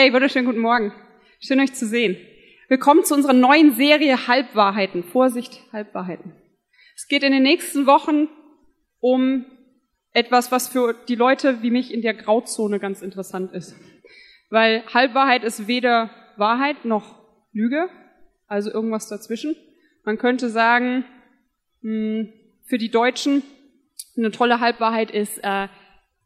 Hey, wunderschönen guten Morgen. Schön euch zu sehen. Willkommen zu unserer neuen Serie Halbwahrheiten. Vorsicht, Halbwahrheiten. Es geht in den nächsten Wochen um etwas, was für die Leute wie mich in der Grauzone ganz interessant ist. Weil Halbwahrheit ist weder Wahrheit noch Lüge, also irgendwas dazwischen. Man könnte sagen, hm, für die Deutschen eine tolle Halbwahrheit ist, äh,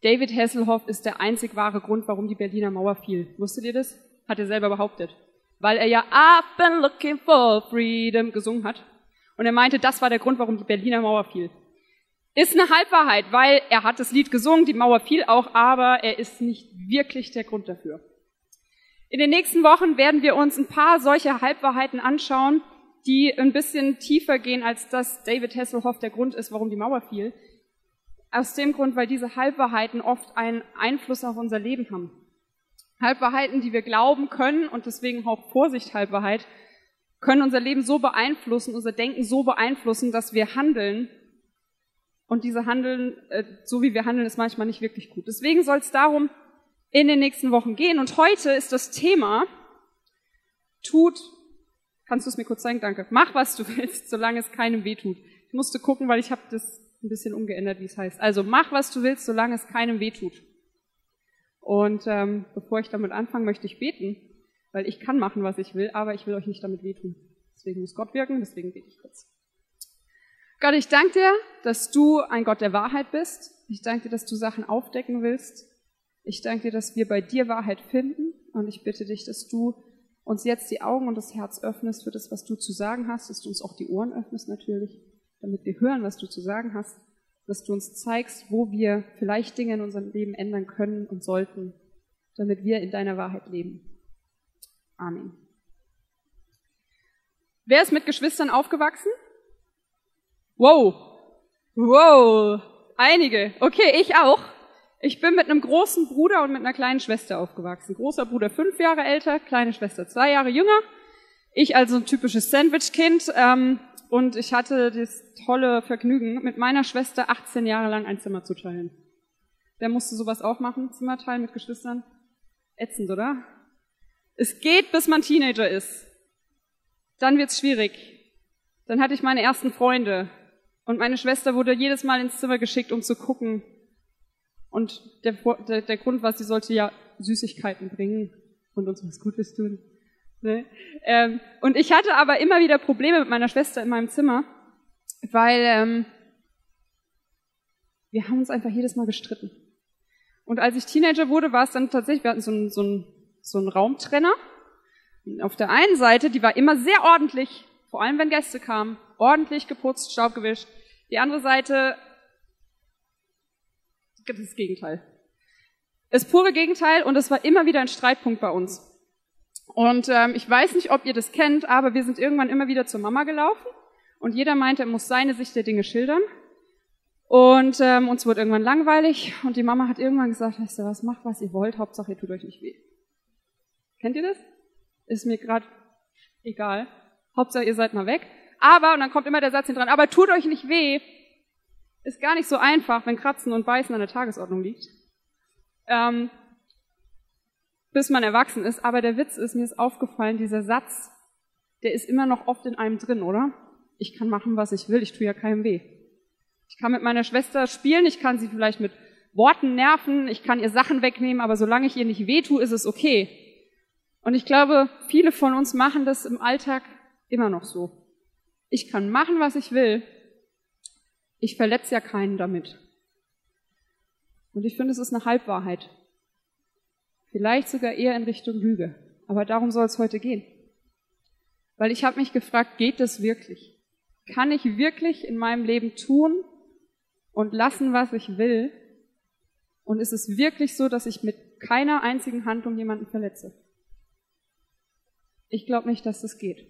David Hasselhoff ist der einzig wahre Grund, warum die Berliner Mauer fiel. Wusstet ihr das? Hat er selber behauptet. Weil er ja I've been looking for freedom gesungen hat. Und er meinte, das war der Grund, warum die Berliner Mauer fiel. Ist eine Halbwahrheit, weil er hat das Lied gesungen, die Mauer fiel auch, aber er ist nicht wirklich der Grund dafür. In den nächsten Wochen werden wir uns ein paar solcher Halbwahrheiten anschauen, die ein bisschen tiefer gehen, als dass David Hasselhoff der Grund ist, warum die Mauer fiel. Aus dem Grund, weil diese Halbwahrheiten oft einen Einfluss auf unser Leben haben. Halbwahrheiten, die wir glauben können und deswegen auch Vorsicht Halbwahrheit, können unser Leben so beeinflussen, unser Denken so beeinflussen, dass wir handeln. Und diese Handeln, äh, so wie wir handeln, ist manchmal nicht wirklich gut. Deswegen soll es darum in den nächsten Wochen gehen. Und heute ist das Thema, tut, kannst du es mir kurz zeigen? Danke. Mach, was du willst, solange es keinem weh tut. Ich musste gucken, weil ich habe das ein bisschen umgeändert, wie es heißt. Also mach, was du willst, solange es keinem wehtut. Und ähm, bevor ich damit anfange, möchte ich beten, weil ich kann machen, was ich will, aber ich will euch nicht damit wehtun. Deswegen muss Gott wirken, deswegen bete ich kurz. Gott, ich danke dir, dass du ein Gott der Wahrheit bist. Ich danke dir, dass du Sachen aufdecken willst. Ich danke dir, dass wir bei dir Wahrheit finden. Und ich bitte dich, dass du uns jetzt die Augen und das Herz öffnest für das, was du zu sagen hast, dass du uns auch die Ohren öffnest natürlich damit wir hören, was du zu sagen hast, dass du uns zeigst, wo wir vielleicht Dinge in unserem Leben ändern können und sollten, damit wir in deiner Wahrheit leben. Amen. Wer ist mit Geschwistern aufgewachsen? Wow. Wow. Einige. Okay, ich auch. Ich bin mit einem großen Bruder und mit einer kleinen Schwester aufgewachsen. Großer Bruder fünf Jahre älter, kleine Schwester zwei Jahre jünger. Ich also ein typisches Sandwich-Kind. Ähm, und ich hatte das tolle Vergnügen, mit meiner Schwester 18 Jahre lang ein Zimmer zu teilen. Wer musste sowas auch machen? Zimmer teilen mit Geschwistern? Ätzend, oder? Es geht, bis man Teenager ist. Dann wird's schwierig. Dann hatte ich meine ersten Freunde. Und meine Schwester wurde jedes Mal ins Zimmer geschickt, um zu gucken. Und der, der, der Grund war, sie sollte ja Süßigkeiten bringen und uns was Gutes tun. Ne? Ähm, und ich hatte aber immer wieder Probleme mit meiner Schwester in meinem Zimmer, weil ähm, wir haben uns einfach jedes Mal gestritten. Und als ich Teenager wurde, war es dann tatsächlich, wir hatten so einen, so einen, so einen Raumtrenner. Und auf der einen Seite, die war immer sehr ordentlich, vor allem wenn Gäste kamen, ordentlich geputzt, Staub gewischt. Die andere Seite, das Gegenteil. Das pure Gegenteil und es war immer wieder ein Streitpunkt bei uns. Und ähm, ich weiß nicht, ob ihr das kennt, aber wir sind irgendwann immer wieder zur Mama gelaufen und jeder meinte, er muss seine Sicht der Dinge schildern. Und ähm, uns wurde irgendwann langweilig und die Mama hat irgendwann gesagt, weißt du was, macht was ihr wollt, Hauptsache ihr tut euch nicht weh. Kennt ihr das? Ist mir gerade egal. Hauptsache ihr seid mal weg. Aber, und dann kommt immer der Satz dran, aber tut euch nicht weh. Ist gar nicht so einfach, wenn Kratzen und Beißen an der Tagesordnung liegt. Ähm, bis man erwachsen ist. Aber der Witz ist, mir ist aufgefallen, dieser Satz, der ist immer noch oft in einem drin, oder? Ich kann machen, was ich will, ich tue ja keinem weh. Ich kann mit meiner Schwester spielen, ich kann sie vielleicht mit Worten nerven, ich kann ihr Sachen wegnehmen, aber solange ich ihr nicht weh tue, ist es okay. Und ich glaube, viele von uns machen das im Alltag immer noch so. Ich kann machen, was ich will. Ich verletze ja keinen damit. Und ich finde, es ist eine Halbwahrheit. Vielleicht sogar eher in Richtung Lüge. Aber darum soll es heute gehen. Weil ich habe mich gefragt, geht das wirklich? Kann ich wirklich in meinem Leben tun und lassen, was ich will? Und ist es wirklich so, dass ich mit keiner einzigen Handlung jemanden verletze? Ich glaube nicht, dass das geht.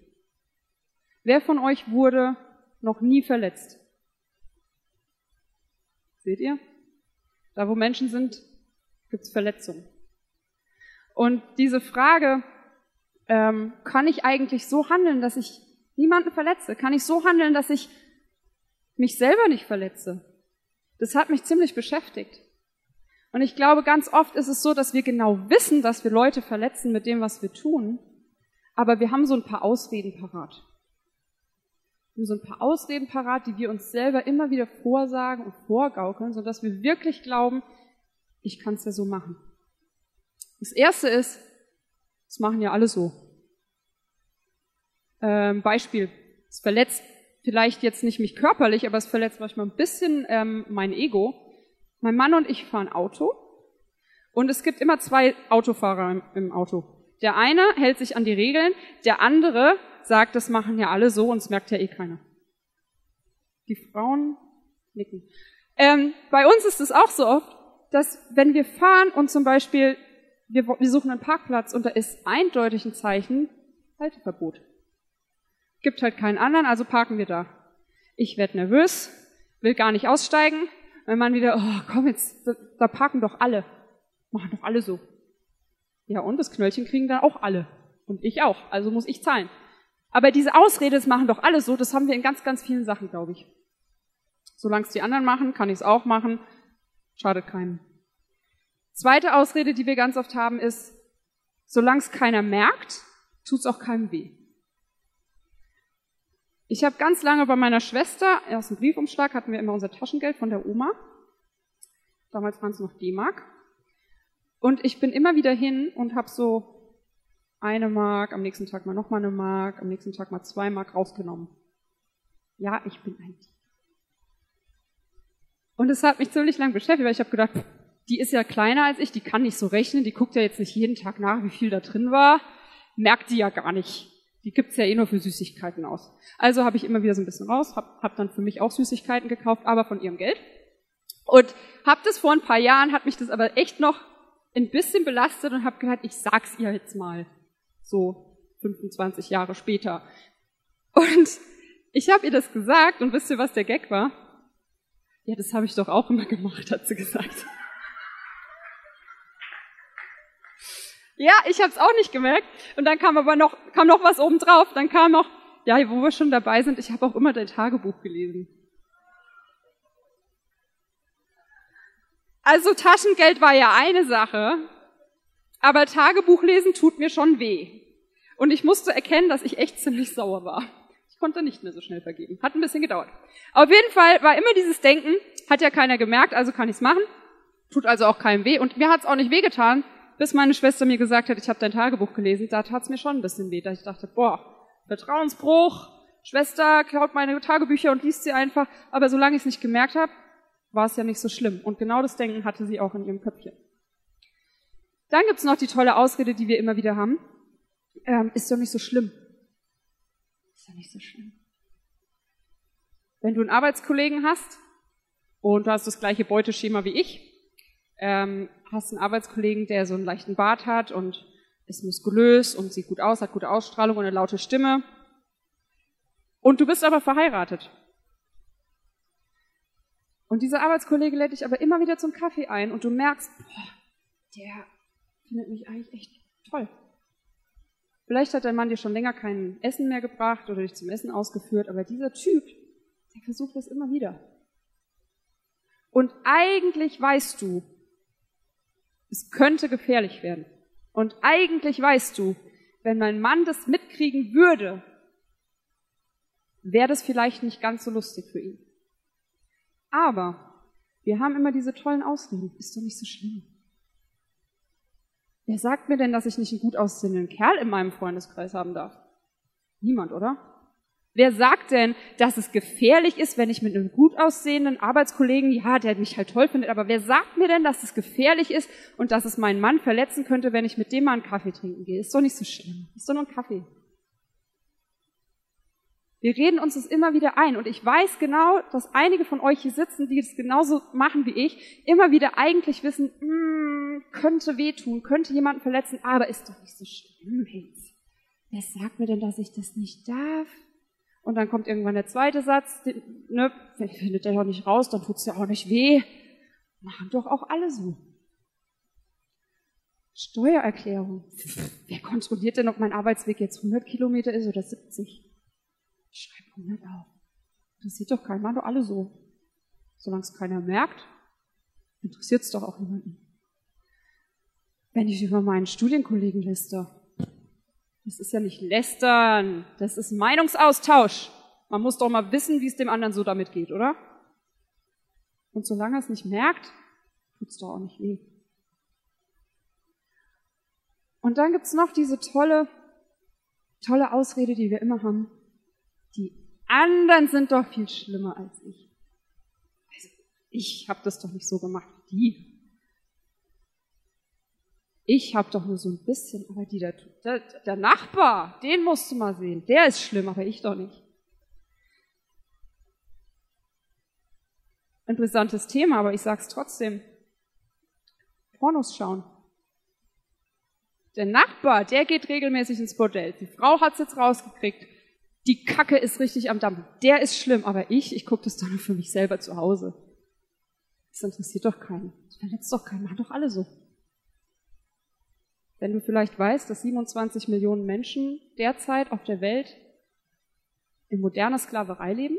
Wer von euch wurde noch nie verletzt? Seht ihr? Da, wo Menschen sind, gibt es Verletzungen. Und diese Frage, ähm, kann ich eigentlich so handeln, dass ich niemanden verletze? Kann ich so handeln, dass ich mich selber nicht verletze? Das hat mich ziemlich beschäftigt. Und ich glaube, ganz oft ist es so, dass wir genau wissen, dass wir Leute verletzen mit dem, was wir tun, aber wir haben so ein paar Ausreden parat. Wir haben so ein paar Ausreden parat, die wir uns selber immer wieder vorsagen und vorgaukeln, sodass wir wirklich glauben, ich kann es ja so machen. Das erste ist, das machen ja alle so. Ähm, Beispiel, es verletzt vielleicht jetzt nicht mich körperlich, aber es verletzt manchmal ein bisschen ähm, mein Ego. Mein Mann und ich fahren Auto und es gibt immer zwei Autofahrer im, im Auto. Der eine hält sich an die Regeln, der andere sagt, das machen ja alle so und es merkt ja eh keiner. Die Frauen nicken. Ähm, bei uns ist es auch so oft, dass wenn wir fahren und zum Beispiel wir, wir suchen einen Parkplatz und da ist eindeutig ein Zeichen Halteverbot. Gibt halt keinen anderen, also parken wir da. Ich werde nervös, will gar nicht aussteigen. Mein Mann wieder, oh komm jetzt, da, da parken doch alle. Machen doch alle so. Ja, und das Knöllchen kriegen dann auch alle. Und ich auch, also muss ich zahlen. Aber diese Ausrede, das machen doch alle so, das haben wir in ganz, ganz vielen Sachen, glaube ich. Solange es die anderen machen, kann ich es auch machen. Schadet keinem. Zweite Ausrede, die wir ganz oft haben, ist, solange es keiner merkt, tut es auch keinem weh. Ich habe ganz lange bei meiner Schwester, aus dem Briefumschlag hatten wir immer unser Taschengeld von der Oma. Damals waren es noch D-Mark. Und ich bin immer wieder hin und habe so eine Mark, am nächsten Tag mal nochmal eine Mark, am nächsten Tag mal zwei Mark rausgenommen. Ja, ich bin ein Dieb. Und es hat mich ziemlich lang beschäftigt, weil ich habe gedacht, die ist ja kleiner als ich, die kann nicht so rechnen, die guckt ja jetzt nicht jeden Tag nach, wie viel da drin war, merkt die ja gar nicht. Die gibt's ja eh nur für Süßigkeiten aus. Also habe ich immer wieder so ein bisschen raus, habe hab dann für mich auch Süßigkeiten gekauft, aber von ihrem Geld. Und habe das vor ein paar Jahren, hat mich das aber echt noch ein bisschen belastet und habe gedacht, ich sag's ihr jetzt mal. So 25 Jahre später. Und ich habe ihr das gesagt und wisst ihr, was der Gag war? Ja, das habe ich doch auch immer gemacht, hat sie gesagt. Ja, ich habe es auch nicht gemerkt. Und dann kam aber noch, kam noch was oben drauf. Dann kam noch, ja, wo wir schon dabei sind, ich habe auch immer dein Tagebuch gelesen. Also Taschengeld war ja eine Sache, aber Tagebuch lesen tut mir schon weh. Und ich musste erkennen, dass ich echt ziemlich sauer war. Ich konnte nicht mehr so schnell vergeben. Hat ein bisschen gedauert. Auf jeden Fall war immer dieses Denken, hat ja keiner gemerkt, also kann ich's machen. Tut also auch keinem weh. Und mir hat's auch nicht wehgetan, bis meine Schwester mir gesagt hat, ich habe dein Tagebuch gelesen, da tat es mir schon ein bisschen weh, da ich dachte, boah, Vertrauensbruch, Schwester klaut meine Tagebücher und liest sie einfach, aber solange ich es nicht gemerkt habe, war es ja nicht so schlimm. Und genau das Denken hatte sie auch in ihrem Köpfchen. Dann gibt's noch die tolle Ausrede, die wir immer wieder haben. Ähm, ist doch nicht so schlimm. Ist doch nicht so schlimm. Wenn du einen Arbeitskollegen hast und du hast das gleiche Beuteschema wie ich, ähm, hast einen Arbeitskollegen, der so einen leichten Bart hat und ist muskulös und sieht gut aus, hat gute Ausstrahlung und eine laute Stimme. Und du bist aber verheiratet. Und dieser Arbeitskollege lädt dich aber immer wieder zum Kaffee ein und du merkst, boah, der findet mich eigentlich echt toll. Vielleicht hat dein Mann dir schon länger kein Essen mehr gebracht oder dich zum Essen ausgeführt, aber dieser Typ, der versucht das immer wieder. Und eigentlich weißt du, es könnte gefährlich werden. Und eigentlich weißt du, wenn mein Mann das mitkriegen würde, wäre das vielleicht nicht ganz so lustig für ihn. Aber wir haben immer diese tollen Ausreden. Ist doch nicht so schlimm. Wer sagt mir denn, dass ich nicht einen gut aussehenden Kerl in meinem Freundeskreis haben darf? Niemand, oder? Wer sagt denn, dass es gefährlich ist, wenn ich mit einem gut aussehenden Arbeitskollegen, ja, der mich halt toll findet, aber wer sagt mir denn, dass es gefährlich ist und dass es meinen Mann verletzen könnte, wenn ich mit dem mal einen Kaffee trinken gehe? Ist doch nicht so schlimm. Ist doch nur ein Kaffee. Wir reden uns das immer wieder ein und ich weiß genau, dass einige von euch hier sitzen, die es genauso machen wie ich, immer wieder eigentlich wissen, mm, könnte wehtun, könnte jemanden verletzen, aber ist doch nicht so schlimm. Wer sagt mir denn, dass ich das nicht darf? Und dann kommt irgendwann der zweite Satz, den, ne, findet der doch nicht raus, dann tut's ja auch nicht weh. Machen doch auch alle so. Steuererklärung. Wer kontrolliert denn, ob mein Arbeitsweg jetzt 100 Kilometer ist oder 70? Ich schreibe 100 auf. Das sieht doch kein Mann, doch alle so. Solange es keiner merkt, interessiert es doch auch niemanden. wenn ich über meinen Studienkollegen läster. Das ist ja nicht lästern, das ist Meinungsaustausch. Man muss doch mal wissen, wie es dem anderen so damit geht, oder? Und solange er es nicht merkt, tut's doch auch nicht weh. Und dann gibt's noch diese tolle, tolle Ausrede, die wir immer haben. Die anderen sind doch viel schlimmer als ich. Also, ich habe das doch nicht so gemacht wie die. Ich habe doch nur so ein bisschen, aber die, der, der, der Nachbar, den musst du mal sehen. Der ist schlimm, aber ich doch nicht. Interessantes Thema, aber ich sag's trotzdem. Pornos schauen. Der Nachbar, der geht regelmäßig ins Bordell. Die Frau hat's jetzt rausgekriegt. Die Kacke ist richtig am Dampfen. Der ist schlimm, aber ich, ich gucke das doch nur für mich selber zu Hause. Das interessiert doch keinen. Das verletzt doch keinen. Machen doch alle so. Wenn du vielleicht weißt, dass 27 Millionen Menschen derzeit auf der Welt in moderner Sklaverei leben,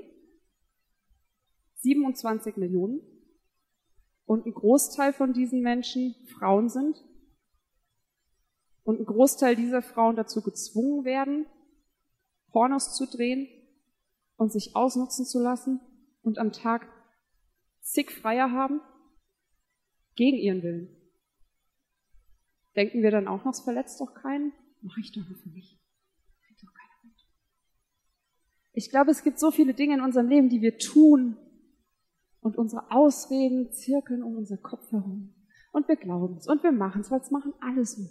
27 Millionen, und ein Großteil von diesen Menschen Frauen sind, und ein Großteil dieser Frauen dazu gezwungen werden, Pornos zu drehen und sich ausnutzen zu lassen und am Tag zig Freier haben, gegen ihren Willen. Denken wir dann auch noch, es verletzt doch keinen? Mache ich doch keiner mit. Ich glaube, es gibt so viele Dinge in unserem Leben, die wir tun und unsere Ausreden zirkeln um unser Kopf herum. Und wir glauben es und wir machen es, weil es machen alle so.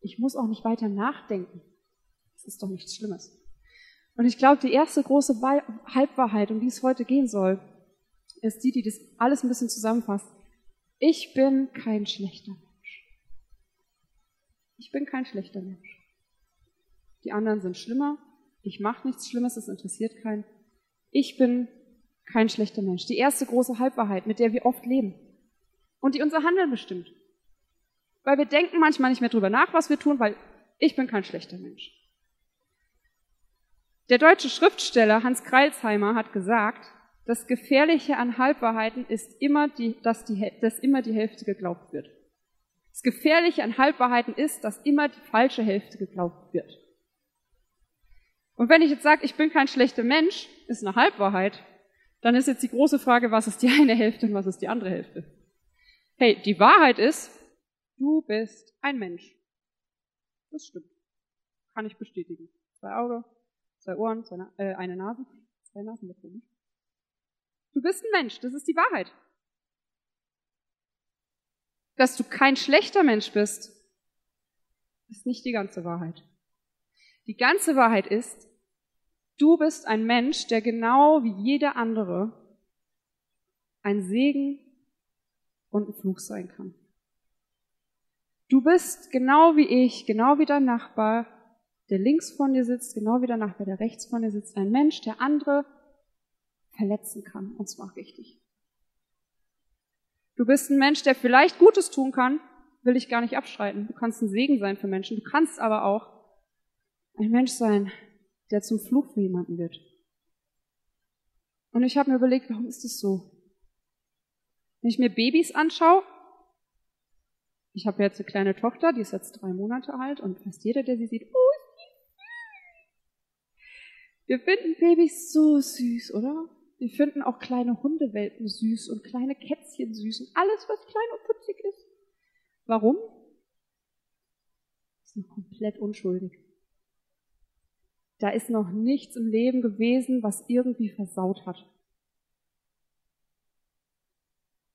Ich muss auch nicht weiter nachdenken. Das ist doch nichts Schlimmes. Und ich glaube, die erste große Halbwahrheit, um die es heute gehen soll, ist die, die das alles ein bisschen zusammenfasst. Ich bin kein schlechter ich bin kein schlechter Mensch. Die anderen sind schlimmer. Ich mache nichts Schlimmes, es interessiert keinen. Ich bin kein schlechter Mensch. Die erste große Halbwahrheit, mit der wir oft leben und die unser Handeln bestimmt. Weil wir denken manchmal nicht mehr drüber nach, was wir tun, weil ich bin kein schlechter Mensch. Der deutsche Schriftsteller Hans Kreilsheimer hat gesagt, das Gefährliche an Halbwahrheiten ist immer, die, dass, die, dass immer die Hälfte geglaubt wird. Das Gefährliche an Halbwahrheiten ist, dass immer die falsche Hälfte geglaubt wird. Und wenn ich jetzt sage, ich bin kein schlechter Mensch, ist eine Halbwahrheit, dann ist jetzt die große Frage, was ist die eine Hälfte und was ist die andere Hälfte? Hey, die Wahrheit ist, du bist ein Mensch. Das stimmt. Kann ich bestätigen. Zwei Augen, zwei Ohren, zwei, äh, eine Nase, zwei Nasen, Du bist ein Mensch, das ist die Wahrheit dass du kein schlechter Mensch bist, ist nicht die ganze Wahrheit. Die ganze Wahrheit ist, du bist ein Mensch, der genau wie jeder andere ein Segen und ein Fluch sein kann. Du bist genau wie ich, genau wie dein Nachbar, der links von dir sitzt, genau wie der Nachbar, der rechts von dir sitzt, ein Mensch, der andere verletzen kann, und zwar richtig. Du bist ein Mensch, der vielleicht Gutes tun kann, will ich gar nicht abschreiten. Du kannst ein Segen sein für Menschen. Du kannst aber auch ein Mensch sein, der zum Fluch für jemanden wird. Und ich habe mir überlegt, warum ist das so? Wenn ich mir Babys anschaue, ich habe jetzt eine kleine Tochter, die ist jetzt drei Monate alt und fast jeder, der sie sieht, oh, Wir finden Babys so süß, oder? Wir finden auch kleine Hundewelpen süß und kleine Kätzchen süß und alles, was klein und putzig ist. Warum? Ist noch komplett unschuldig. Da ist noch nichts im Leben gewesen, was irgendwie versaut hat.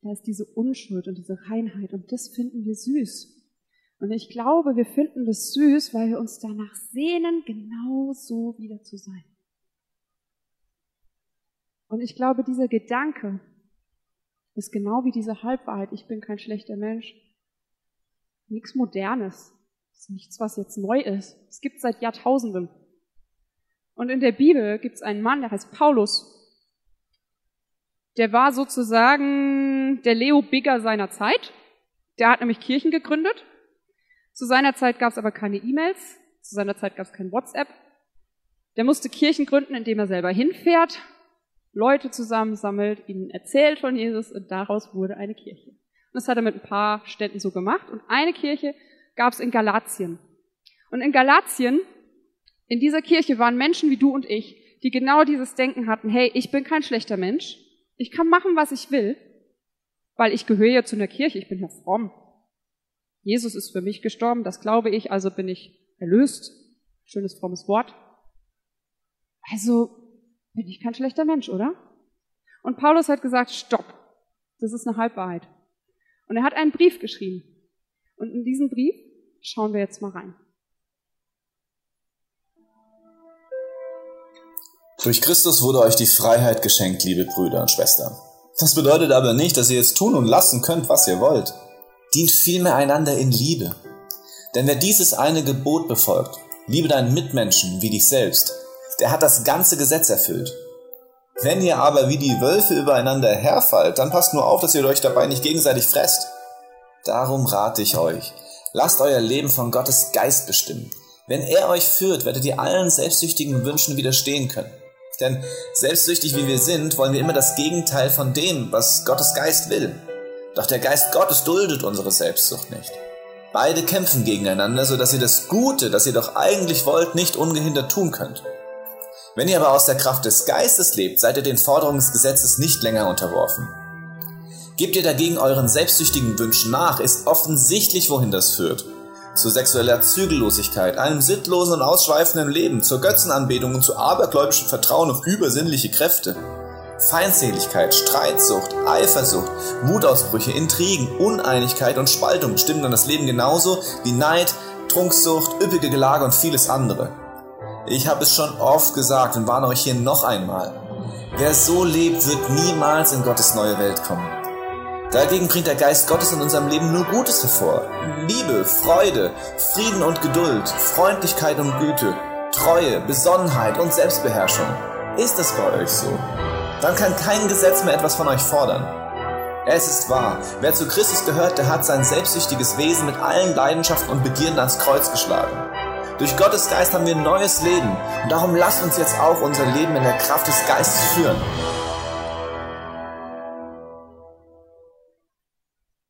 Da ist diese Unschuld und diese Reinheit und das finden wir süß. Und ich glaube, wir finden das süß, weil wir uns danach sehnen, genau so wieder zu sein. Und ich glaube, dieser Gedanke ist genau wie diese Halbwahrheit, ich bin kein schlechter Mensch. Nichts Modernes. Ist nichts, was jetzt neu ist. Es gibt seit Jahrtausenden. Und in der Bibel gibt es einen Mann, der heißt Paulus. Der war sozusagen der Leo Bigger seiner Zeit. Der hat nämlich Kirchen gegründet. Zu seiner Zeit gab es aber keine E-Mails. Zu seiner Zeit gab es kein WhatsApp. Der musste Kirchen gründen, indem er selber hinfährt, Leute zusammensammelt, ihnen erzählt von Jesus und daraus wurde eine Kirche. Und das hat er mit ein paar Städten so gemacht. Und eine Kirche gab es in Galatien. Und in Galatien, in dieser Kirche waren Menschen wie du und ich, die genau dieses Denken hatten, hey, ich bin kein schlechter Mensch, ich kann machen, was ich will, weil ich gehöre ja zu einer Kirche, ich bin ja fromm. Jesus ist für mich gestorben, das glaube ich, also bin ich erlöst. Schönes frommes Wort. Also bin ich kein schlechter Mensch, oder? Und Paulus hat gesagt, stopp, das ist eine Halbwahrheit. Und er hat einen Brief geschrieben. Und in diesen Brief schauen wir jetzt mal rein. Durch Christus wurde euch die Freiheit geschenkt, liebe Brüder und Schwestern. Das bedeutet aber nicht, dass ihr jetzt tun und lassen könnt, was ihr wollt. Dient vielmehr einander in Liebe. Denn wer dieses eine Gebot befolgt, liebe deinen Mitmenschen wie dich selbst, der hat das ganze Gesetz erfüllt. Wenn ihr aber wie die Wölfe übereinander herfallt, dann passt nur auf, dass ihr euch dabei nicht gegenseitig fresst. Darum rate ich euch, lasst euer Leben von Gottes Geist bestimmen. Wenn er euch führt, werdet ihr allen selbstsüchtigen Wünschen widerstehen können. Denn selbstsüchtig wie wir sind, wollen wir immer das Gegenteil von dem, was Gottes Geist will. Doch der Geist Gottes duldet unsere Selbstsucht nicht. Beide kämpfen gegeneinander, so dass ihr das Gute, das ihr doch eigentlich wollt, nicht ungehindert tun könnt. Wenn ihr aber aus der Kraft des Geistes lebt, seid ihr den Forderungen des Gesetzes nicht länger unterworfen. Gebt ihr dagegen euren selbstsüchtigen Wünschen nach, ist offensichtlich, wohin das führt. Zu sexueller Zügellosigkeit, einem sittlosen und ausschweifenden Leben, zur Götzenanbetung und zu abergläubischem Vertrauen auf übersinnliche Kräfte. Feindseligkeit, Streitsucht, Eifersucht, Wutausbrüche, Intrigen, Uneinigkeit und Spaltung bestimmen dann das Leben genauso wie Neid, Trunksucht, üppige Gelage und vieles andere. Ich habe es schon oft gesagt und warne euch hier noch einmal. Wer so lebt, wird niemals in Gottes neue Welt kommen. Dagegen bringt der Geist Gottes in unserem Leben nur Gutes hervor. Liebe, Freude, Frieden und Geduld, Freundlichkeit und Güte, Treue, Besonnenheit und Selbstbeherrschung. Ist es bei euch so? Dann kann kein Gesetz mehr etwas von euch fordern. Es ist wahr, wer zu Christus gehört, der hat sein selbstsüchtiges Wesen mit allen Leidenschaften und Begierden ans Kreuz geschlagen. Durch Gottes Geist haben wir ein neues Leben und darum lasst uns jetzt auch unser Leben in der Kraft des Geistes führen.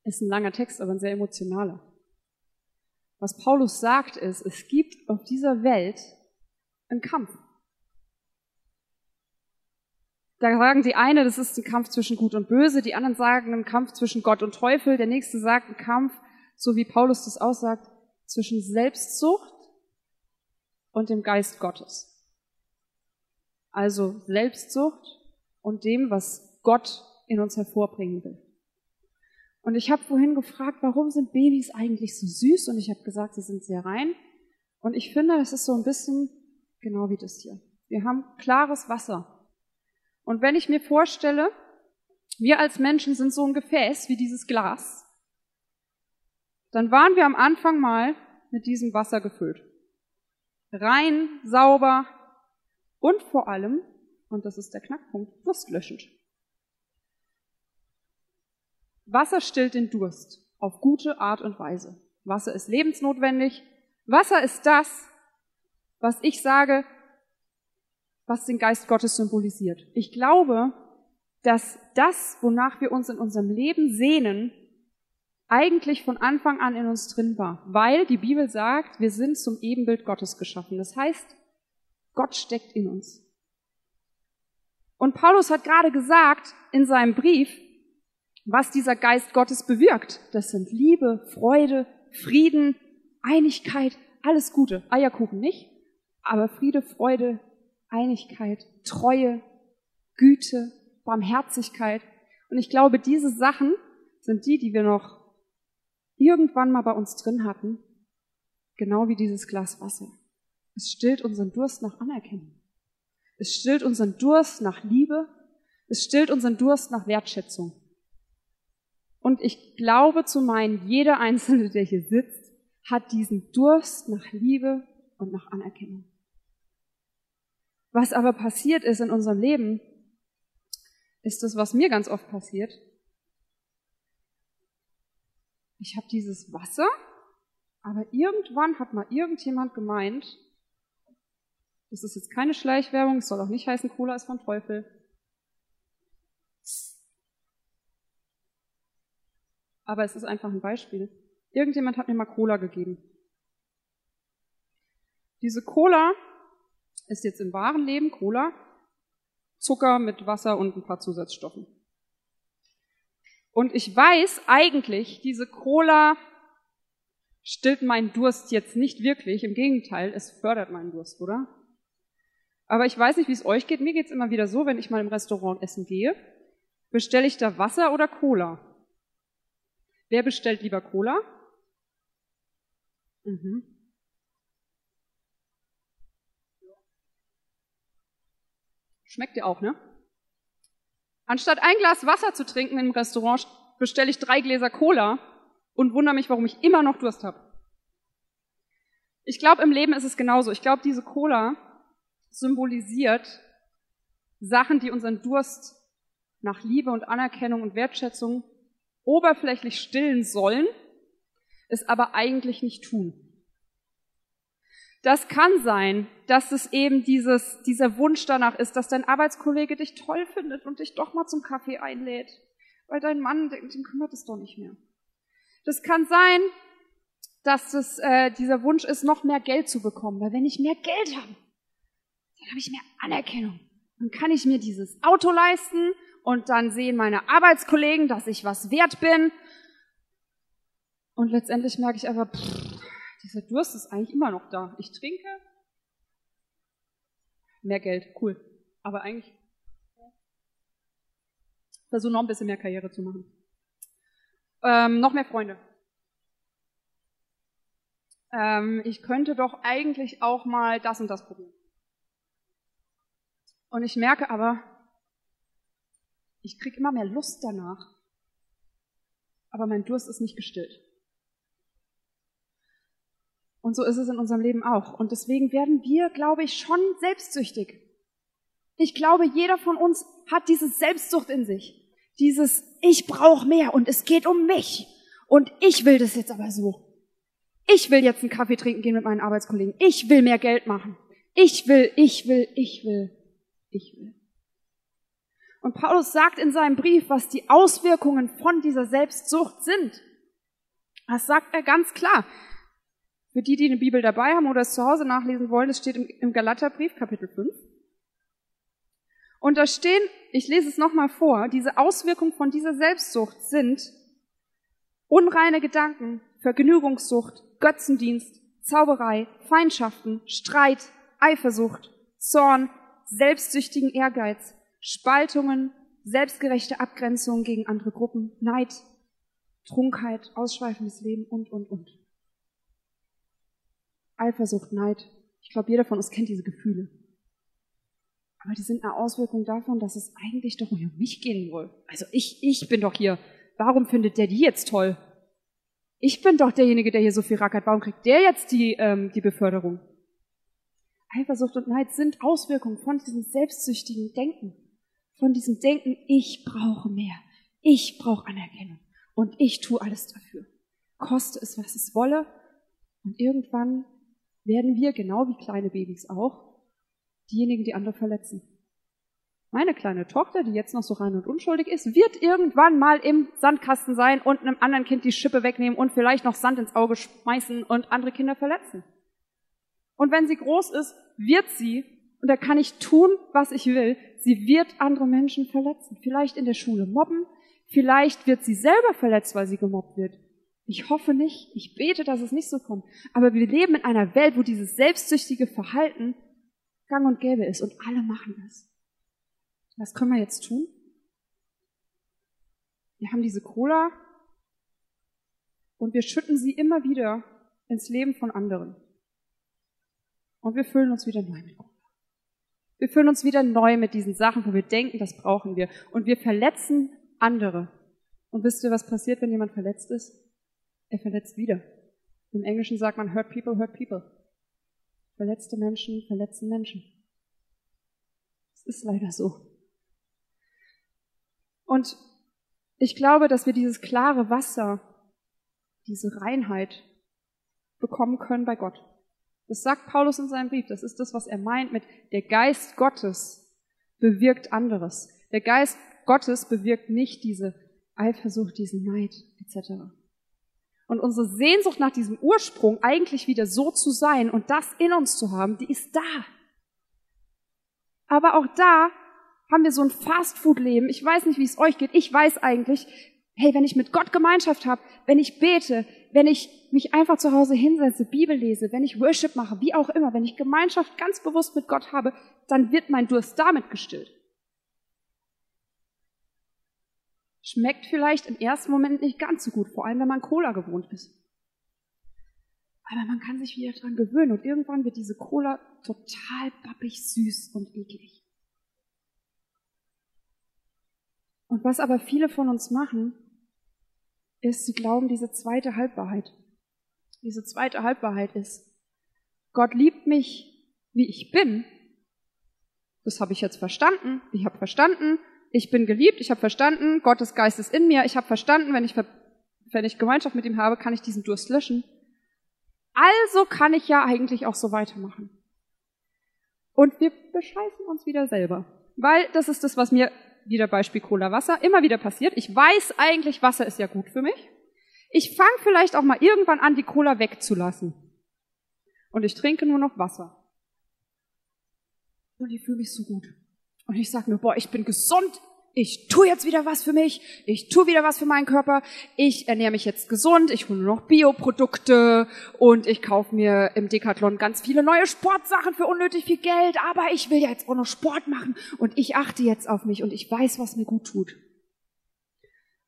Ist ein langer Text, aber ein sehr emotionaler. Was Paulus sagt ist, es gibt auf dieser Welt einen Kampf. Da sagen die eine, das ist ein Kampf zwischen Gut und Böse, die anderen sagen ein Kampf zwischen Gott und Teufel, der nächste sagt ein Kampf, so wie Paulus das aussagt, zwischen Selbstsucht und dem Geist Gottes. Also Selbstsucht und dem, was Gott in uns hervorbringen will. Und ich habe vorhin gefragt, warum sind Babys eigentlich so süß? Und ich habe gesagt, sie sind sehr rein. Und ich finde, es ist so ein bisschen genau wie das hier. Wir haben klares Wasser. Und wenn ich mir vorstelle, wir als Menschen sind so ein Gefäß wie dieses Glas, dann waren wir am Anfang mal mit diesem Wasser gefüllt rein, sauber und vor allem, und das ist der Knackpunkt, durstlöschend. Wasser stillt den Durst auf gute Art und Weise. Wasser ist lebensnotwendig. Wasser ist das, was ich sage, was den Geist Gottes symbolisiert. Ich glaube, dass das, wonach wir uns in unserem Leben sehnen, eigentlich von Anfang an in uns drin war, weil die Bibel sagt, wir sind zum Ebenbild Gottes geschaffen. Das heißt, Gott steckt in uns. Und Paulus hat gerade gesagt in seinem Brief, was dieser Geist Gottes bewirkt. Das sind Liebe, Freude, Frieden, Einigkeit, alles Gute. Eierkuchen nicht, aber Friede, Freude, Einigkeit, Treue, Güte, Barmherzigkeit. Und ich glaube, diese Sachen sind die, die wir noch irgendwann mal bei uns drin hatten, genau wie dieses Glas Wasser. Es stillt unseren Durst nach Anerkennung. Es stillt unseren Durst nach Liebe. Es stillt unseren Durst nach Wertschätzung. Und ich glaube zu meinen, jeder Einzelne, der hier sitzt, hat diesen Durst nach Liebe und nach Anerkennung. Was aber passiert ist in unserem Leben, ist das, was mir ganz oft passiert, ich habe dieses Wasser, aber irgendwann hat mal irgendjemand gemeint, das ist jetzt keine Schleichwerbung, es soll auch nicht heißen, Cola ist von Teufel. Aber es ist einfach ein Beispiel. Irgendjemand hat mir mal Cola gegeben. Diese Cola ist jetzt im wahren Leben Cola, Zucker mit Wasser und ein paar Zusatzstoffen. Und ich weiß eigentlich, diese Cola stillt meinen Durst jetzt nicht wirklich. Im Gegenteil, es fördert meinen Durst, oder? Aber ich weiß nicht, wie es euch geht. Mir geht's immer wieder so, wenn ich mal im Restaurant essen gehe, bestelle ich da Wasser oder Cola? Wer bestellt lieber Cola? Mhm. Schmeckt dir auch, ne? Anstatt ein Glas Wasser zu trinken im Restaurant, bestelle ich drei Gläser Cola und wundere mich, warum ich immer noch Durst habe. Ich glaube, im Leben ist es genauso. Ich glaube, diese Cola symbolisiert Sachen, die unseren Durst nach Liebe und Anerkennung und Wertschätzung oberflächlich stillen sollen, es aber eigentlich nicht tun. Das kann sein, dass es eben dieses, dieser Wunsch danach ist, dass dein Arbeitskollege dich toll findet und dich doch mal zum Kaffee einlädt, weil dein Mann, den, den kümmert es doch nicht mehr. Das kann sein, dass es äh, dieser Wunsch ist, noch mehr Geld zu bekommen, weil wenn ich mehr Geld habe, dann habe ich mehr Anerkennung. Dann kann ich mir dieses Auto leisten und dann sehen meine Arbeitskollegen, dass ich was wert bin. Und letztendlich merke ich aber, pff, dieser Durst ist eigentlich immer noch da. Ich trinke, mehr Geld, cool. Aber eigentlich versuche noch ein bisschen mehr Karriere zu machen. Ähm, noch mehr Freunde. Ähm, ich könnte doch eigentlich auch mal das und das probieren. Und ich merke aber, ich kriege immer mehr Lust danach, aber mein Durst ist nicht gestillt. Und so ist es in unserem Leben auch. Und deswegen werden wir, glaube ich, schon selbstsüchtig. Ich glaube, jeder von uns hat diese Selbstsucht in sich. Dieses Ich brauche mehr und es geht um mich. Und ich will das jetzt aber so. Ich will jetzt einen Kaffee trinken gehen mit meinen Arbeitskollegen. Ich will mehr Geld machen. Ich will, ich will, ich will, ich will. Und Paulus sagt in seinem Brief, was die Auswirkungen von dieser Selbstsucht sind. Das sagt er ganz klar. Für die, die eine Bibel dabei haben oder es zu Hause nachlesen wollen, es steht im, Galaterbrief, Kapitel 5. Und da stehen, ich lese es nochmal vor, diese Auswirkungen von dieser Selbstsucht sind unreine Gedanken, Vergnügungssucht, Götzendienst, Zauberei, Feindschaften, Streit, Eifersucht, Zorn, selbstsüchtigen Ehrgeiz, Spaltungen, selbstgerechte Abgrenzung gegen andere Gruppen, Neid, Trunkheit, ausschweifendes Leben und, und, und. Eifersucht, Neid. Ich glaube, jeder von uns kennt diese Gefühle. Aber die sind eine Auswirkung davon, dass es eigentlich doch um mich gehen soll. Also ich, ich bin doch hier. Warum findet der die jetzt toll? Ich bin doch derjenige, der hier so viel rackert. Warum kriegt der jetzt die, ähm, die Beförderung? Eifersucht und Neid sind Auswirkungen von diesem selbstsüchtigen Denken. Von diesem Denken, ich brauche mehr. Ich brauche Anerkennung. Und ich tue alles dafür. Koste es, was es wolle. Und irgendwann werden wir, genau wie kleine Babys auch, diejenigen, die andere verletzen. Meine kleine Tochter, die jetzt noch so rein und unschuldig ist, wird irgendwann mal im Sandkasten sein und einem anderen Kind die Schippe wegnehmen und vielleicht noch Sand ins Auge schmeißen und andere Kinder verletzen. Und wenn sie groß ist, wird sie, und da kann ich tun, was ich will, sie wird andere Menschen verletzen. Vielleicht in der Schule mobben, vielleicht wird sie selber verletzt, weil sie gemobbt wird. Ich hoffe nicht, ich bete, dass es nicht so kommt. Aber wir leben in einer Welt, wo dieses selbstsüchtige Verhalten gang und gäbe ist und alle machen es. Was können wir jetzt tun? Wir haben diese Cola und wir schütten sie immer wieder ins Leben von anderen. Und wir füllen uns wieder neu mit Cola. Wir füllen uns wieder neu mit diesen Sachen, wo wir denken, das brauchen wir. Und wir verletzen andere. Und wisst ihr, was passiert, wenn jemand verletzt ist? Er verletzt wieder. Im Englischen sagt man hurt people, hurt people. Verletzte Menschen verletzen Menschen. Es ist leider so. Und ich glaube, dass wir dieses klare Wasser, diese Reinheit bekommen können bei Gott. Das sagt Paulus in seinem Brief. Das ist das, was er meint mit der Geist Gottes bewirkt anderes. Der Geist Gottes bewirkt nicht diese Eifersucht, diesen Neid etc. Und unsere Sehnsucht nach diesem Ursprung, eigentlich wieder so zu sein und das in uns zu haben, die ist da. Aber auch da haben wir so ein Fastfood-Leben. Ich weiß nicht, wie es euch geht. Ich weiß eigentlich, hey, wenn ich mit Gott Gemeinschaft habe, wenn ich bete, wenn ich mich einfach zu Hause hinsetze, Bibel lese, wenn ich Worship mache, wie auch immer, wenn ich Gemeinschaft ganz bewusst mit Gott habe, dann wird mein Durst damit gestillt. Schmeckt vielleicht im ersten Moment nicht ganz so gut, vor allem wenn man Cola gewohnt ist. Aber man kann sich wieder dran gewöhnen und irgendwann wird diese Cola total pappig, süß und eklig. Und was aber viele von uns machen, ist, sie glauben diese zweite Halbwahrheit. Diese zweite Halbwahrheit ist, Gott liebt mich, wie ich bin. Das habe ich jetzt verstanden. Ich habe verstanden, ich bin geliebt, ich habe verstanden, Gottes Geist ist in mir, ich habe verstanden, wenn ich, wenn ich Gemeinschaft mit ihm habe, kann ich diesen Durst löschen. Also kann ich ja eigentlich auch so weitermachen. Und wir bescheißen uns wieder selber. Weil das ist das, was mir, wieder Beispiel Cola Wasser, immer wieder passiert. Ich weiß eigentlich, Wasser ist ja gut für mich. Ich fange vielleicht auch mal irgendwann an, die Cola wegzulassen. Und ich trinke nur noch Wasser. Und ich fühle mich so gut. Und ich sage mir, boah, ich bin gesund, ich tue jetzt wieder was für mich, ich tue wieder was für meinen Körper, ich ernähre mich jetzt gesund, ich hole nur noch Bioprodukte. Und ich kaufe mir im Decathlon ganz viele neue Sportsachen für unnötig viel Geld, aber ich will ja jetzt auch noch Sport machen. Und ich achte jetzt auf mich. Und ich weiß, was mir gut tut.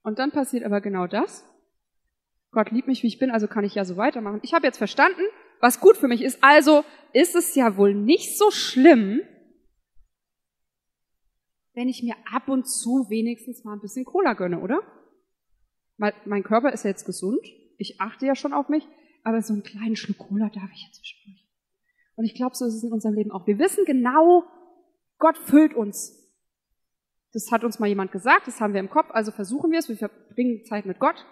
Und dann passiert aber genau das. Gott liebt mich, wie ich bin, also kann ich ja so weitermachen. Ich habe jetzt verstanden, was gut für mich ist, also ist es ja wohl nicht so schlimm, wenn ich mir ab und zu wenigstens mal ein bisschen Cola gönne, oder? Mein Körper ist ja jetzt gesund, ich achte ja schon auf mich, aber so einen kleinen Schluck Cola darf ich ja zwischendurch. Und ich glaube, so ist es in unserem Leben auch. Wir wissen genau, Gott füllt uns. Das hat uns mal jemand gesagt, das haben wir im Kopf, also versuchen wir es, wir verbringen Zeit mit Gott,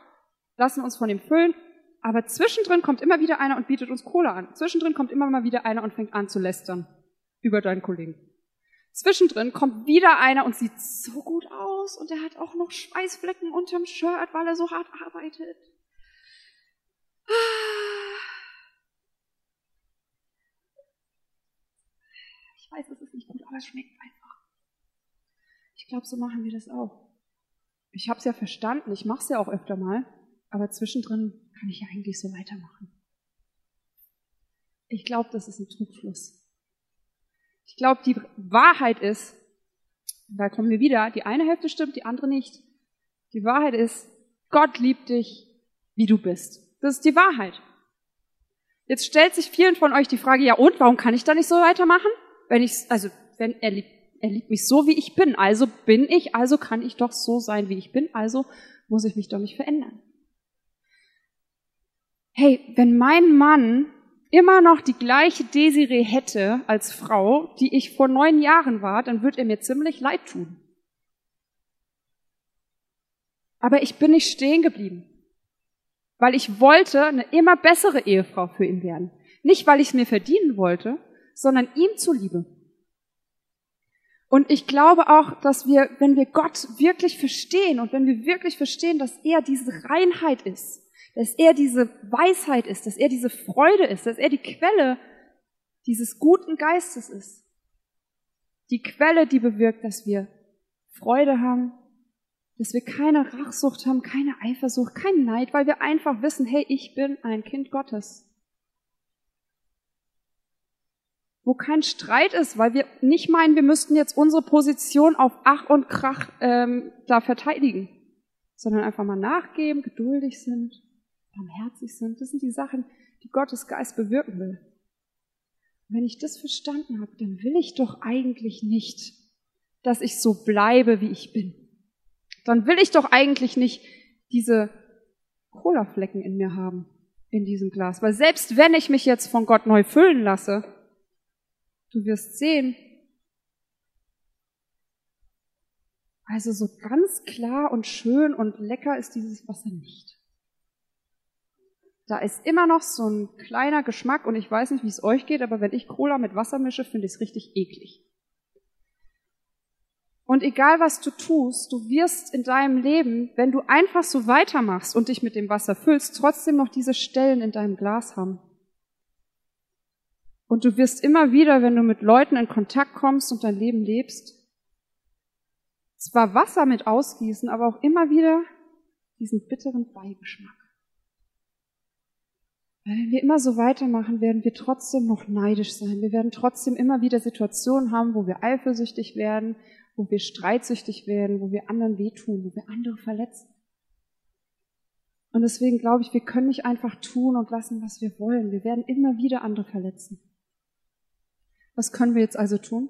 lassen uns von ihm füllen, aber zwischendrin kommt immer wieder einer und bietet uns Cola an. Zwischendrin kommt immer mal wieder einer und fängt an zu lästern über deinen Kollegen. Zwischendrin kommt wieder einer und sieht so gut aus und er hat auch noch Schweißflecken unterm Shirt, weil er so hart arbeitet. Ich weiß, es ist nicht gut, aber es schmeckt einfach. Ich glaube, so machen wir das auch. Ich habe es ja verstanden, ich mache es ja auch öfter mal, aber zwischendrin kann ich ja eigentlich so weitermachen. Ich glaube, das ist ein Trugschluss. Ich glaube, die Wahrheit ist, da kommen wir wieder, die eine Hälfte stimmt, die andere nicht. Die Wahrheit ist, Gott liebt dich, wie du bist. Das ist die Wahrheit. Jetzt stellt sich vielen von euch die Frage, ja und, warum kann ich da nicht so weitermachen? Wenn ich, also, wenn er liebt, er liebt mich so, wie ich bin, also bin ich, also kann ich doch so sein, wie ich bin, also muss ich mich doch nicht verändern. Hey, wenn mein Mann immer noch die gleiche Desiree hätte als Frau, die ich vor neun Jahren war, dann würde er mir ziemlich leid tun. Aber ich bin nicht stehen geblieben, weil ich wollte eine immer bessere Ehefrau für ihn werden. Nicht, weil ich es mir verdienen wollte, sondern ihm zuliebe. Und ich glaube auch, dass wir, wenn wir Gott wirklich verstehen und wenn wir wirklich verstehen, dass er diese Reinheit ist, dass er diese Weisheit ist, dass er diese Freude ist, dass er die Quelle dieses guten Geistes ist. Die Quelle, die bewirkt, dass wir Freude haben, dass wir keine Rachsucht haben, keine Eifersucht, kein Neid, weil wir einfach wissen, hey, ich bin ein Kind Gottes. Wo kein Streit ist, weil wir nicht meinen, wir müssten jetzt unsere Position auf Ach und Krach ähm, da verteidigen, sondern einfach mal nachgeben, geduldig sind barmherzig sind. Das sind die Sachen, die Gottes Geist bewirken will. Und wenn ich das verstanden habe, dann will ich doch eigentlich nicht, dass ich so bleibe, wie ich bin. Dann will ich doch eigentlich nicht diese Colaflecken in mir haben, in diesem Glas. Weil selbst wenn ich mich jetzt von Gott neu füllen lasse, du wirst sehen, also so ganz klar und schön und lecker ist dieses Wasser nicht. Da ist immer noch so ein kleiner Geschmack und ich weiß nicht, wie es euch geht, aber wenn ich Cola mit Wasser mische, finde ich es richtig eklig. Und egal was du tust, du wirst in deinem Leben, wenn du einfach so weitermachst und dich mit dem Wasser füllst, trotzdem noch diese Stellen in deinem Glas haben. Und du wirst immer wieder, wenn du mit Leuten in Kontakt kommst und dein Leben lebst, zwar Wasser mit ausgießen, aber auch immer wieder diesen bitteren Beigeschmack. Weil wenn wir immer so weitermachen, werden wir trotzdem noch neidisch sein. Wir werden trotzdem immer wieder Situationen haben, wo wir eifersüchtig werden, wo wir streitsüchtig werden, wo wir anderen wehtun, wo wir andere verletzen. Und deswegen glaube ich, wir können nicht einfach tun und lassen, was wir wollen. Wir werden immer wieder andere verletzen. Was können wir jetzt also tun?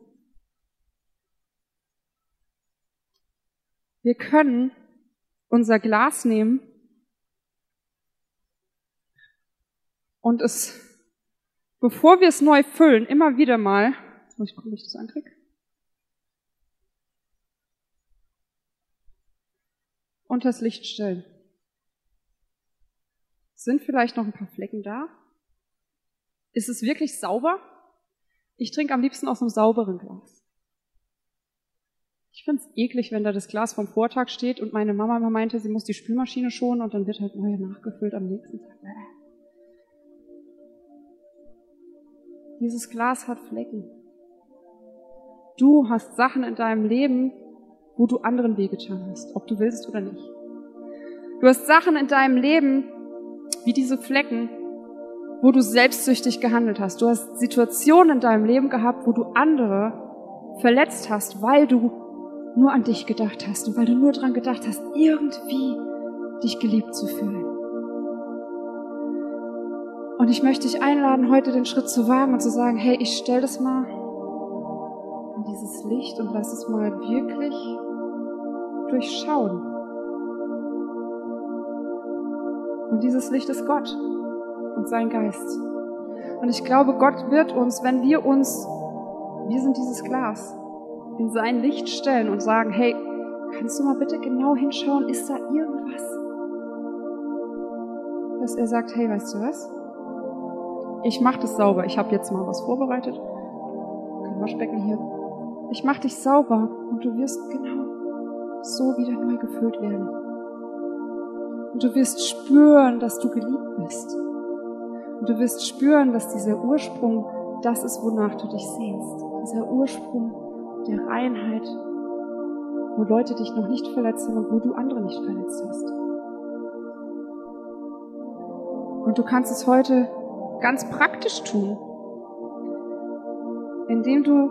Wir können unser Glas nehmen und es, bevor wir es neu füllen, immer wieder mal, muss ich gucken, wie ich das ankriege, unters Licht stellen. Sind vielleicht noch ein paar Flecken da? Ist es wirklich sauber? Ich trinke am liebsten aus einem sauberen Glas. Ich finde es eklig, wenn da das Glas vom Vortag steht und meine Mama immer meinte, sie muss die Spülmaschine schonen und dann wird halt neu nachgefüllt am nächsten Tag. Dieses Glas hat Flecken. Du hast Sachen in deinem Leben, wo du anderen wehgetan hast, ob du willst oder nicht. Du hast Sachen in deinem Leben, wie diese Flecken, wo du selbstsüchtig gehandelt hast. Du hast Situationen in deinem Leben gehabt, wo du andere verletzt hast, weil du nur an dich gedacht hast und weil du nur dran gedacht hast, irgendwie dich geliebt zu fühlen. Und ich möchte dich einladen, heute den Schritt zu wagen und zu sagen, hey, ich stell das mal in dieses Licht und lass es mal wirklich durchschauen. Und dieses Licht ist Gott und sein Geist. Und ich glaube, Gott wird uns, wenn wir uns, wir sind dieses Glas, in sein Licht stellen und sagen, hey, kannst du mal bitte genau hinschauen, ist da irgendwas? Dass er sagt, hey, weißt du was? Ich mach das sauber. Ich habe jetzt mal was vorbereitet. Kein Waschbecken hier. Ich mach dich sauber und du wirst genau so wieder neu gefüllt werden. Und du wirst spüren, dass du geliebt bist. Und du wirst spüren, dass dieser Ursprung das ist, wonach du dich sehnst. Dieser Ursprung der Reinheit, wo Leute dich noch nicht verletzt haben und wo du andere nicht verletzt hast. Und du kannst es heute ganz praktisch tun, indem du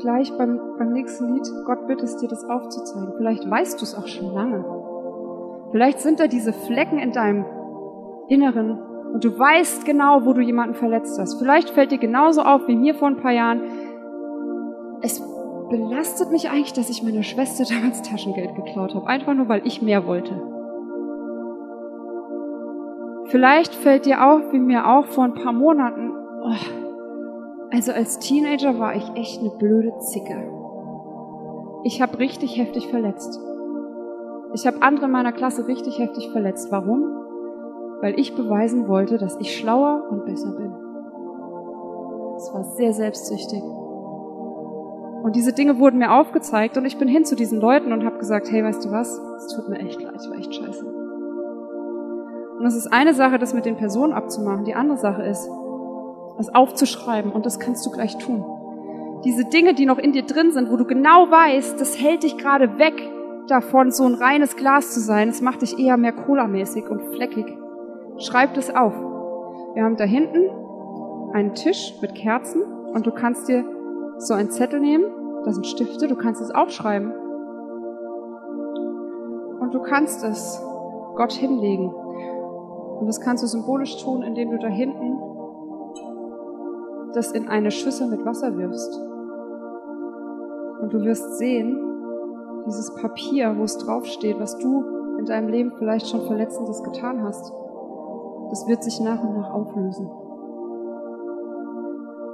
gleich beim, beim nächsten Lied Gott bittest, dir das aufzuzeigen. Vielleicht weißt du es auch schon lange. Vielleicht sind da diese Flecken in deinem Inneren und du weißt genau, wo du jemanden verletzt hast. Vielleicht fällt dir genauso auf wie mir vor ein paar Jahren. Es belastet mich eigentlich, dass ich meiner Schwester damals Taschengeld geklaut habe, einfach nur weil ich mehr wollte. Vielleicht fällt dir auf, wie mir auch vor ein paar Monaten, oh, also als Teenager war ich echt eine blöde Zicke. Ich habe richtig heftig verletzt. Ich habe andere in meiner Klasse richtig heftig verletzt. Warum? Weil ich beweisen wollte, dass ich schlauer und besser bin. Es war sehr selbstsüchtig. Und diese Dinge wurden mir aufgezeigt und ich bin hin zu diesen Leuten und habe gesagt, hey, weißt du was? Es tut mir echt leid, es war echt scheiße. Und es ist eine Sache, das mit den Personen abzumachen. Die andere Sache ist, das aufzuschreiben und das kannst du gleich tun. Diese Dinge, die noch in dir drin sind, wo du genau weißt, das hält dich gerade weg davon, so ein reines Glas zu sein. Es macht dich eher mehr Cola-mäßig und fleckig. Schreib das auf. Wir haben da hinten einen Tisch mit Kerzen und du kannst dir so einen Zettel nehmen, da sind Stifte, du kannst es aufschreiben. Und du kannst es Gott hinlegen. Und das kannst du symbolisch tun, indem du da hinten das in eine Schüssel mit Wasser wirfst. Und du wirst sehen, dieses Papier, wo es draufsteht, was du in deinem Leben vielleicht schon Verletzendes getan hast, das wird sich nach und nach auflösen.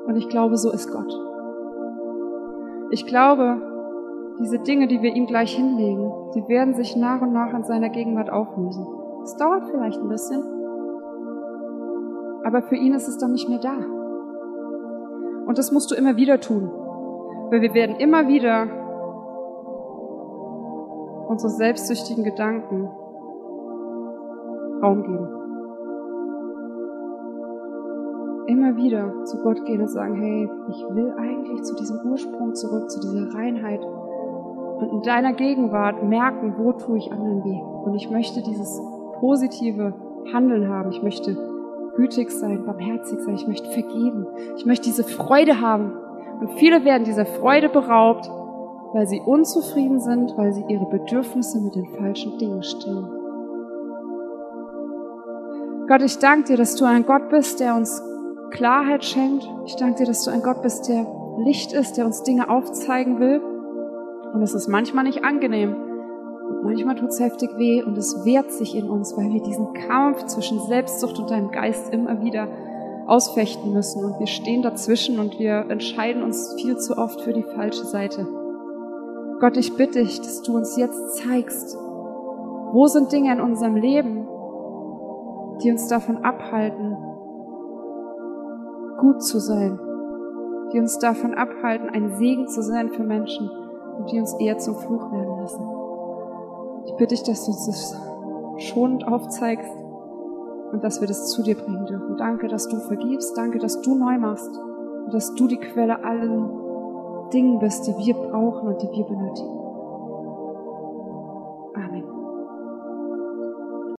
Und ich glaube, so ist Gott. Ich glaube, diese Dinge, die wir ihm gleich hinlegen, die werden sich nach und nach in seiner Gegenwart auflösen. Es dauert vielleicht ein bisschen, aber für ihn ist es dann nicht mehr da. Und das musst du immer wieder tun, weil wir werden immer wieder unsere selbstsüchtigen Gedanken Raum geben. Immer wieder zu Gott gehen und sagen, hey, ich will eigentlich zu diesem Ursprung zurück, zu dieser Reinheit und in deiner Gegenwart merken, wo tue ich anderen weh. Und ich möchte dieses positive Handeln haben. Ich möchte gütig sein, barmherzig sein. Ich möchte vergeben. Ich möchte diese Freude haben. Und viele werden dieser Freude beraubt, weil sie unzufrieden sind, weil sie ihre Bedürfnisse mit den falschen Dingen stillen. Gott, ich danke dir, dass du ein Gott bist, der uns Klarheit schenkt. Ich danke dir, dass du ein Gott bist, der Licht ist, der uns Dinge aufzeigen will. Und es ist manchmal nicht angenehm. Manchmal tut es heftig weh und es wehrt sich in uns, weil wir diesen Kampf zwischen Selbstsucht und deinem Geist immer wieder ausfechten müssen. Und wir stehen dazwischen und wir entscheiden uns viel zu oft für die falsche Seite. Gott, ich bitte dich, dass du uns jetzt zeigst, wo sind Dinge in unserem Leben, die uns davon abhalten, gut zu sein, die uns davon abhalten, ein Segen zu sein für Menschen und die uns eher zum Fluch werden. Ich bitte dich, dass du uns das schonend aufzeigst und dass wir das zu dir bringen dürfen. Danke, dass du vergibst. Danke, dass du neu machst und dass du die Quelle allen Dingen bist, die wir brauchen und die wir benötigen.